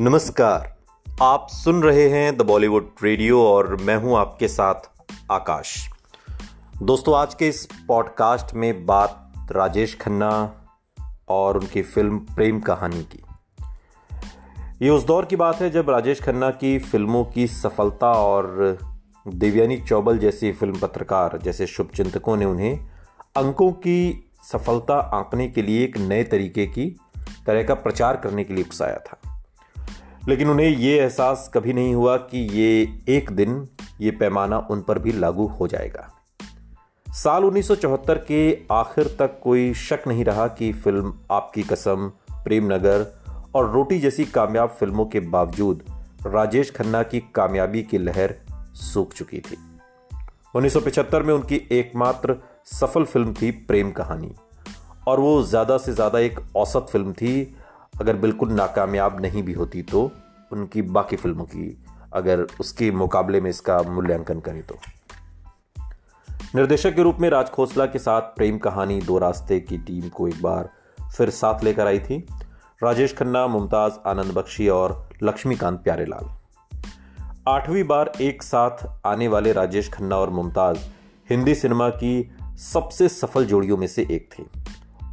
नमस्कार। आप सुन रहे हैं द बॉलीवुड रेडियो और मैं हूँ आपके साथ आकाश। दोस्तों, आज के इस पॉडकास्ट में बात राजेश खन्ना और उनकी फ़िल्म प्रेम कहानी की। ये उस दौर की बात है जब राजेश खन्ना की फ़िल्मों की सफलता और देवयानी चौबल जैसी फ़िल्म पत्रकार जैसे शुभचिंतकों ने उन्हें अंकों की सफलता आंकने के लिए एक नए तरीके की तरह का प्रचार करने के लिए उकसाया था। लेकिन उन्हें ये एहसास कभी नहीं हुआ कि ये एक दिन ये पैमाना उन पर भी लागू हो जाएगा। साल 1974 के आखिर तक कोई शक नहीं रहा कि फ़िल्म आपकी कसम प्रेम नगर और रोटी जैसी कामयाब फ़िल्मों के बावजूद राजेश खन्ना की कामयाबी की लहर सूख चुकी थी। 1975 में उनकी एकमात्र सफल फ़िल्म थी प्रेम कहानी और वो ज़्यादा से ज़्यादा एक औसत फ़िल्म थी अगर बिल्कुल नाकामयाब नहीं भी होती तो उनकी बाकी फ़िल्मों की, अगर उसके मुकाबले में इसका मूल्यांकन करें तो। निर्देशक के रूप में राज खोसला के साथ प्रेम कहानी दो रास्ते की टीम को एक बार फिर साथ लेकर आई थी। राजेश खन्ना, मुमताज़, आनंद बख्शी और लक्ष्मीकांत प्यारेलाल। आठवीं बार एक साथ आने वाले राजेश खन्ना और मुमताज़ हिंदी सिनेमा की सबसे सफल जोड़ियों में से एक थे।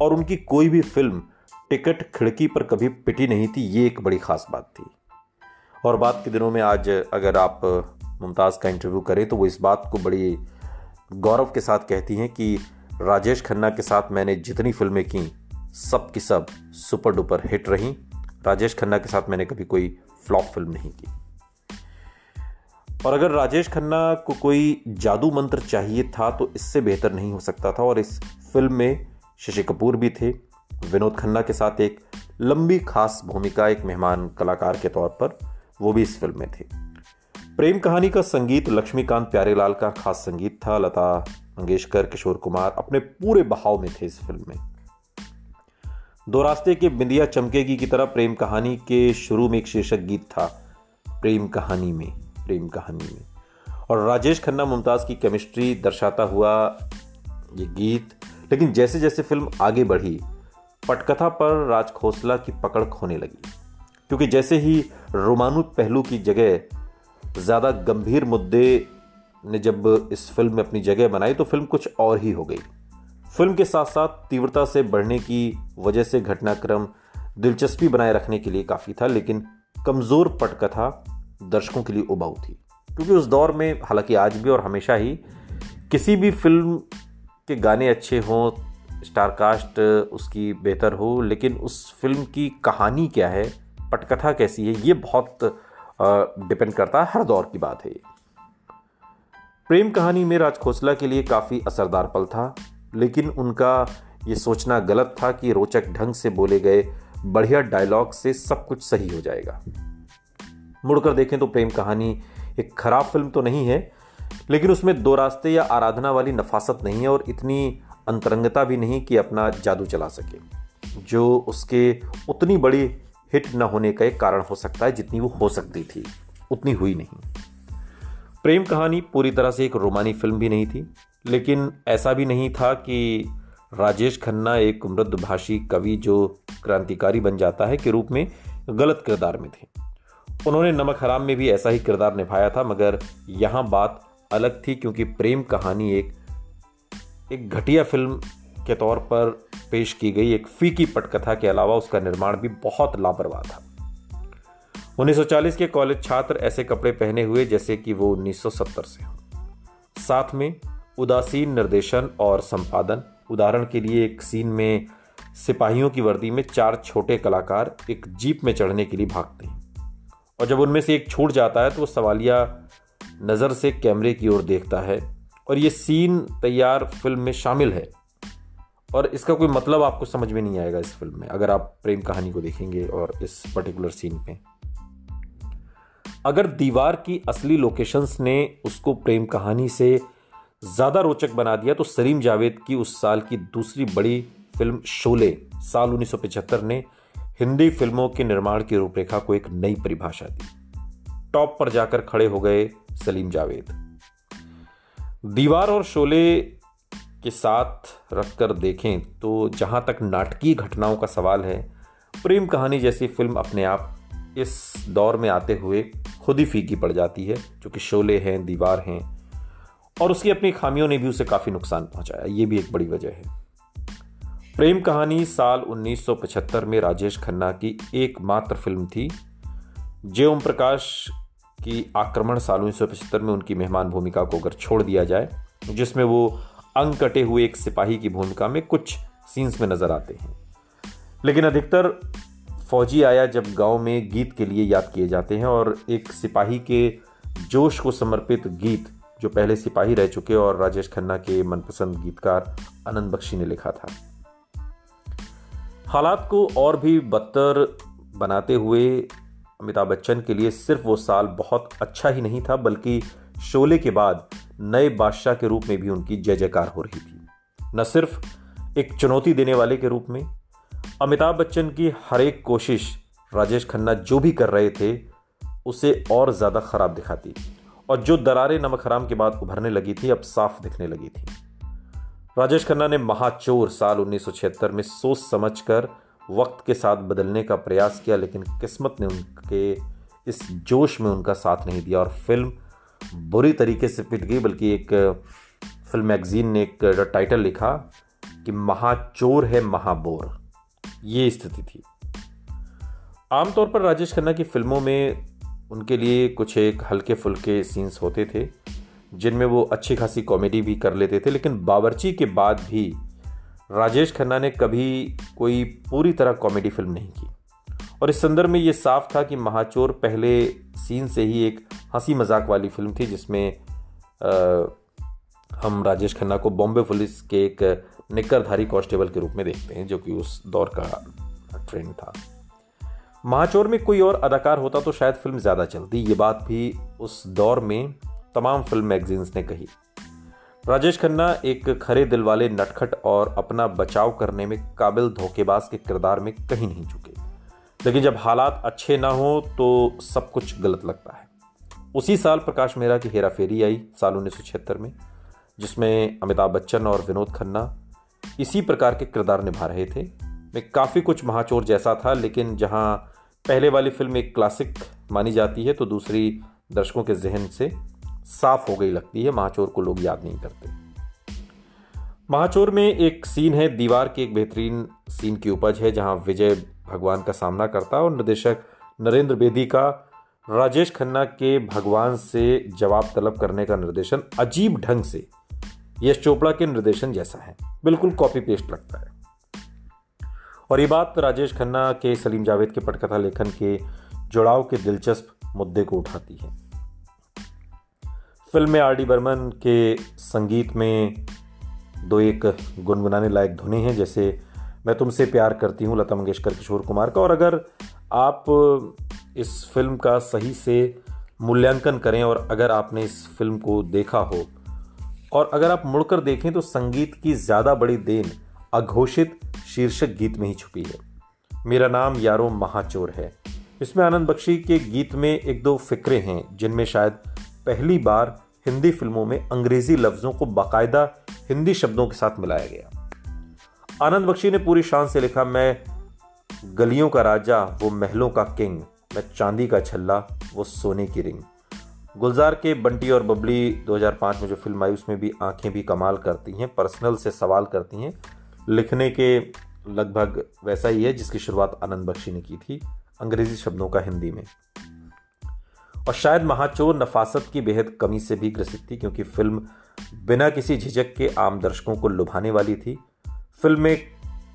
और उनकी कोई भी फ़िल्म टिकट खिड़की पर कभी पिटी नहीं थी, ये एक बड़ी खास बात थी। और बात के दिनों में आज अगर आप मुमताज़ का इंटरव्यू करें तो वो इस बात को बड़ी गौरव के साथ कहती हैं कि राजेश खन्ना के साथ मैंने जितनी फ़िल्में की, सब की सब सुपर डुपर हिट रही। राजेश खन्ना के साथ मैंने कभी कोई फ्लॉप फ़िल्म नहीं की। और अगर राजेश खन्ना को कोई जादू मंत्र चाहिए था तो इससे बेहतर नहीं हो सकता था, और इस फ़िल्म में शशि कपूर भी थे। विनोद खन्ना के साथ एक लंबी खास भूमिका एक मेहमान कलाकार के तौर पर, वो भी इस फ़िल्म में थे। प्रेम कहानी का संगीत लक्ष्मीकांत प्यारेलाल का खास संगीत था। लता मंगेशकर, किशोर कुमार अपने पूरे बहाव में थे इस फ़िल्म में। दो रास्ते के बिंदिया चमकेगी की तरह प्रेम कहानी के शुरू में एक शीर्षक गीत था, प्रेम कहानी में, प्रेम कहानी में। और राजेश खन्ना मुमताज़ की केमिस्ट्री दर्शाता हुआ ये गीत, लेकिन जैसे जैसे फ़िल्म आगे बढ़ी पटकथा पर राज खोसला की पकड़ खोने लगी। क्योंकि जैसे ही रोमानु पहलू की जगह ज़्यादा गंभीर मुद्दे ने जब इस फ़िल्म में अपनी जगह बनाई तो फ़िल्म कुछ और ही हो गई। फ़िल्म के साथ साथ तीव्रता से बढ़ने की वजह से घटनाक्रम दिलचस्पी बनाए रखने के लिए काफ़ी था, लेकिन कमज़ोर पटकथा दर्शकों के लिए उबाऊ थी। क्योंकि उस दौर में, हालाँकि आज भी और हमेशा ही, किसी भी फ़िल्म के गाने अच्छे हों स्टारकास्ट उसकी बेहतर हो, लेकिन उस फ़िल्म की कहानी क्या है, पटकथा कैसी है, ये बहुत डिपेंड करता है, हर दौर की बात है ये। प्रेम कहानी में राज खोसला के लिए काफ़ी असरदार पल था, लेकिन उनका ये सोचना गलत था कि रोचक ढंग से बोले गए बढ़िया डायलॉग से सब कुछ सही हो जाएगा। मुड़कर देखें तो प्रेम कहानी एक खराब फ़िल्म तो नहीं है, लेकिन उसमें दो रास्ते या आराधना वाली नफासत नहीं है और इतनी अंतरंगता भी नहीं कि अपना जादू चला सके, जो उसके उतनी बड़ी हिट न होने का एक कारण हो सकता है, जितनी वो हो सकती थी, उतनी हुई नहीं। प्रेम कहानी पूरी तरह से एक रोमानी फ़िल्म भी नहीं थी, लेकिन ऐसा भी नहीं था कि राजेश खन्ना एक मृदभाषी कवि जो क्रांतिकारी बन जाता है के रूप में गलत किरदार में थे। उन्होंने नमक हराम में भी ऐसा ही किरदार निभाया था, मगर यहाँ बात अलग थी, क्योंकि प्रेम कहानी एक एक घटिया फ़िल्म के तौर पर पेश की गई एक फीकी पटकथा के अलावा उसका निर्माण भी बहुत लापरवाह था। 1940 के कॉलेज छात्र ऐसे कपड़े पहने हुए, जैसे कि वो 1970 से हो। साथ में उदासीन निर्देशन और संपादन, उदाहरण के लिए एक सीन में सिपाहियों की वर्दी में चार छोटे कलाकार एक जीप में चढ़ने के लिए भागते हैं। और जब उनमें से एक छूट जाता है तो वो सवालिया नज़र से कैमरे की ओर देखता है और ये सीन तैयार फ़िल्म में शामिल है। और इसका कोई मतलब आपको समझ में नहीं आएगा इस फ़िल्म में, अगर आप प्रेम कहानी को देखेंगे और इस पर्टिकुलर सीन पे। अगर दीवार की असली लोकेशंस ने उसको प्रेम कहानी से ज़्यादा रोचक बना दिया तो सलीम जावेद की उस साल की दूसरी बड़ी फ़िल्म शोले, साल 1975 ने हिंदी फ़िल्मों के निर्माण की रूपरेखा को एक नई परिभाषा दी। टॉप पर जाकर खड़े हो गए सलीम जावेद। दीवार और शोले के साथ रखकर देखें तो जहाँ तक नाटकीय घटनाओं का सवाल है, प्रेम कहानी जैसी फ़िल्म अपने आप इस दौर में आते हुए खुद ही फीकी पड़ जाती है, जो कि शोले हैं, दीवार हैं, और उसकी अपनी खामियों ने भी उसे काफ़ी नुकसान पहुँचाया। ये भी एक बड़ी वजह है। प्रेम कहानी साल 1975 में राजेश खन्ना की एकमात्र फ़िल्म थी, जय ओम प्रकाश की आक्रमण साल उन्नीस सौ पचहत्तर में उनकी मेहमान भूमिका को अगर छोड़ दिया जाए, जिसमें वो अंग कटे हुए एक सिपाही की भूमिका में कुछ सीन्स में नज़र आते हैं। लेकिन अधिकतर फौजी आया जब गाँव में गीत के लिए याद किए जाते हैं और एक सिपाही के जोश को समर्पित गीत, जो पहले सिपाही रह चुके और राजेश खन्ना के मनपसंद गीतकार आनंद बख्शी ने लिखा था। हालात को और भी बदतर बनाते हुए अमिताभ बच्चन के लिए सिर्फ़ वो साल बहुत अच्छा ही नहीं था, बल्कि शोले के बाद नए बादशाह के रूप में भी उनकी जय जयकार हो रही थी। न सिर्फ़ एक चुनौती देने वाले के रूप में, अमिताभ बच्चन की हर एक कोशिश राजेश खन्ना जो भी कर रहे थे, उसे और ज़्यादा खराब दिखाती और जो दरारें नमक हराम के बाद उभरने लगी थी, अब साफ़ दिखने लगी थी। राजेश खन्ना ने महाचोर साल उन्नीस सौ छिहत्तर में सोच समझकर वक्त के साथ बदलने का प्रयास किया, लेकिन किस्मत ने उनके, इस जोश में उनका साथ नहीं दिया। और फ़िल्म बुरी तरीके से पिट गई, बल्कि एक, फ़िल्म मैगजीन ने एक टाइटल लिखा कि महाचोर है महाबोर। ये स्थिति थी। आमतौर पर राजेश खन्ना की फ़िल्मों में उनके लिए कुछ एक हल्के फुल्के सीन्स होते थे, जिनमें वो अच्छी खासी कॉमेडी भी कर लेते थे, लेकिन बावर्ची के बाद भी राजेश खन्ना ने कभी कोई पूरी तरह कॉमेडी फ़िल्म नहीं की। और इस संदर्भ में ये साफ़ था कि महाचोर पहले सीन से ही एक हँसी मज़ाक वाली फ़िल्म थी जिसमें आ, हम राजेश खन्ना को बॉम्बे पुलिस के एक निकरधारी कांस्टेबल के रूप में देखते हैं जो कि उस दौर का ट्रेंड था। महाचोर में कोई और अदाकार होता तो शायद फ़िल्म ज़्यादा चलती। ये बात भी उस दौर में तमाम फ़िल्म मैगजीन्स ने कही। राजेश खन्ना एक खरे दिल वाले नटखट और अपना बचाव करने में काबिल धोखेबाज के किरदार में कहीं नहीं चुके लेकिन जब हालात अच्छे ना हो तो सब कुछ गलत लगता है। उसी साल प्रकाश मेहरा की हेरा फेरी आई साल उन्नीस सौ छिहत्तर में, जिसमें अमिताभ बच्चन और विनोद खन्ना इसी प्रकार के किरदार निभा रहे थे। में काफ़ी कुछ महाचोर जैसा था, लेकिन जहाँ पहले वाली फ़िल्म एक क्लासिक मानी जाती है तो दूसरी दर्शकों के जहन से साफ़ हो गई लगती है, महाचोर को लोग याद नहीं करते। महाचोर में एक सीन है, दीवार की एक बेहतरीन सीन की उपज है, जहाँ विजय भगवान का सामना करता है और निर्देशक नरेंद्र बेदी का, राजेश खन्ना के भगवान से जवाब तलब करने का निर्देशन अजीब ढंग से। यश चोपड़ा के निर्देशन जैसा है, बिल्कुल कॉपी पेस्ट लगता है। और ये बात राजेश खन्ना के सलीम जावेद के पटकथा लेखन के जुड़ाव के दिलचस्प मुद्दे को उठाती है। फ़िल्म में आर डी बर्मन के संगीत में दो एक गुनगुनाने लायक धुने हैं, जैसे मैं तुमसे प्यार करती हूँ, लता मंगेशकर, किशोर कुमार का। और अगर आप इस फ़िल्म का सही से मूल्यांकन करें, और अगर आपने इस फ़िल्म को देखा हो, और अगर आप मुड़कर देखें तो संगीत की ज़्यादा बड़ी देन अघोषित शीर्षक गीत में ही छुपी है। मेरा नाम यारो महाचोर है। इसमें आनंद बख्शी के गीत में एक दो फिक्रे हैं, जिनमें शायद पहली बार हिंदी फ़िल्मों में अंग्रेज़ी लफ्जों को बाकायदा हिंदी शब्दों के साथ मिलाया गया। आनंद बख्शी ने पूरी शान से लिखा, मैं गलियों का राजा, वो महलों का किंग, मैं चांदी का छल्ला, वो सोने की रिंग। गुलजार के बंटी और बबली 2005 में जो फ़िल्म आई, उसमें भी आँखें भी कमाल करती हैं, पर्सनल से सवाल करती हैं। लिखने के लगभग वैसा ही है जिसकी शुरुआत आनंद बख्शी ने की थी, अंग्रेज़ी शब्दों का हिंदी में। और शायद महाचोर नफासत की बेहद कमी से भी ग्रसित थी, क्योंकि फ़िल्म बिना किसी झिझक के आम दर्शकों को लुभाने वाली थी। फ़िल्म में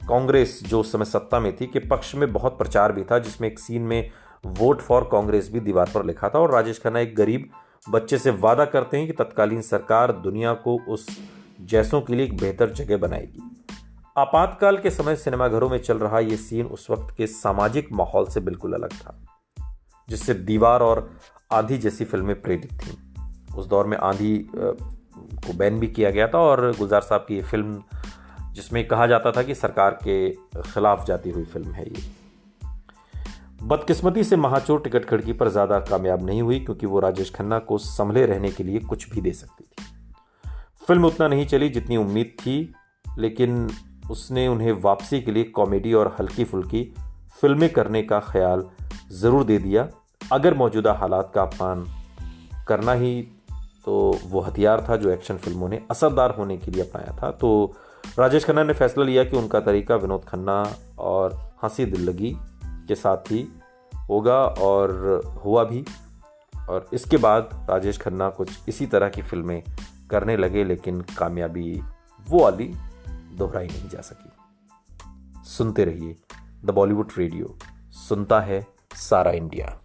कांग्रेस जो उस समय सत्ता में थी, के पक्ष में बहुत प्रचार भी था, जिसमें एक सीन में वोट फॉर कांग्रेस भी दीवार पर लिखा था। और राजेश खन्ना एक गरीब बच्चे से वादा करते हैं कि तत्कालीन सरकार दुनिया को उस जैसों के लिए एक बेहतर जगह बनाएगी। आपातकाल के समय सिनेमाघरों में चल रहा यह सीन उस वक्त के सामाजिक माहौल से बिल्कुल अलग था, जिससे दीवार और आंधी जैसी फ़िल्में प्रेरित थीं। उस दौर में आंधी को बैन भी किया गया था और गुलजार साहब की ये फ़िल्म, जिसमें कहा जाता था कि सरकार के खिलाफ जाती हुई फ़िल्म है ये। बदकिस्मती से महाचोर टिकट खिड़की पर ज़्यादा कामयाब नहीं हुई, क्योंकि वो राजेश खन्ना को संभले रहने के लिए कुछ भी दे सकती थी। फ़िल्म उतना नहीं चली जितनी उम्मीद थी, लेकिन उसने उन्हें वापसी के लिए कॉमेडी और हल्की फुल्की फ़िल्में करने का ख्याल ज़रूर दे दिया। अगर मौजूदा हालात का अपमान करना ही तो वो हथियार था जो एक्शन फ़िल्मों ने असरदार होने के लिए अपनाया था। तो राजेश खन्ना ने फैसला लिया कि उनका तरीका विनोद खन्ना और हँसी दिल लगी के साथ ही होगा और हुआ भी। और इसके बाद राजेश खन्ना कुछ इसी तरह की फ़िल्में करने लगे, लेकिन कामयाबी वो वाली दोहराई नहीं जा सकी। सुनते रहिए द बॉलीवुड रेडियो। सुनता है सारा इंडिया।